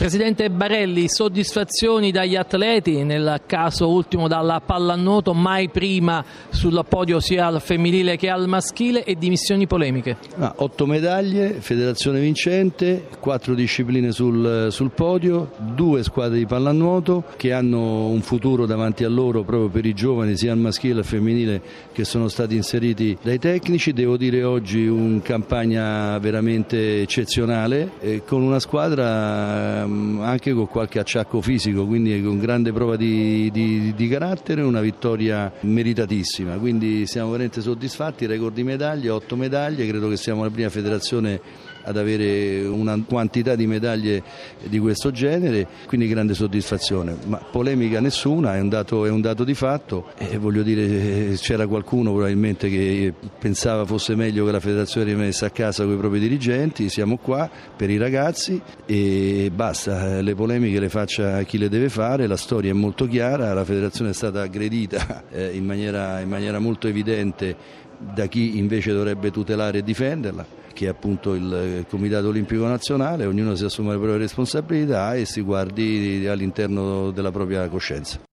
Presidente Barelli, soddisfazioni dagli atleti, nel caso ultimo dalla pallanuoto, mai prima sul podio sia al femminile che al maschile e dimissioni polemiche? Ah, otto medaglie, federazione vincente, quattro discipline sul, sul podio, due squadre di pallanuoto che hanno un futuro davanti a loro proprio per i giovani sia al maschile che al femminile che sono stati inseriti dai tecnici. Devo dire oggi un campagna veramente eccezionale eh, con una squadra anche con qualche acciacco fisico, quindi con grande prova di, di, di carattere, una vittoria meritatissima, quindi siamo veramente soddisfatti, record di medaglie, otto medaglie, credo che siamo la prima federazione ad avere una quantità di medaglie di questo genere, quindi grande soddisfazione, ma polemica nessuna, è un dato, è un dato di fatto. E voglio dire c'era qualcuno probabilmente che pensava fosse meglio che la federazione rimanesse a casa con i propri dirigenti, siamo qua per i ragazzi e basta, le polemiche le faccia chi le deve fare, la storia è molto chiara, la federazione è stata aggredita eh, in, maniera, in maniera molto evidente da chi invece dovrebbe tutelare e difenderla, che è appunto il Comitato Olimpico Nazionale, ognuno si assume le proprie responsabilità e si guardi all'interno della propria coscienza.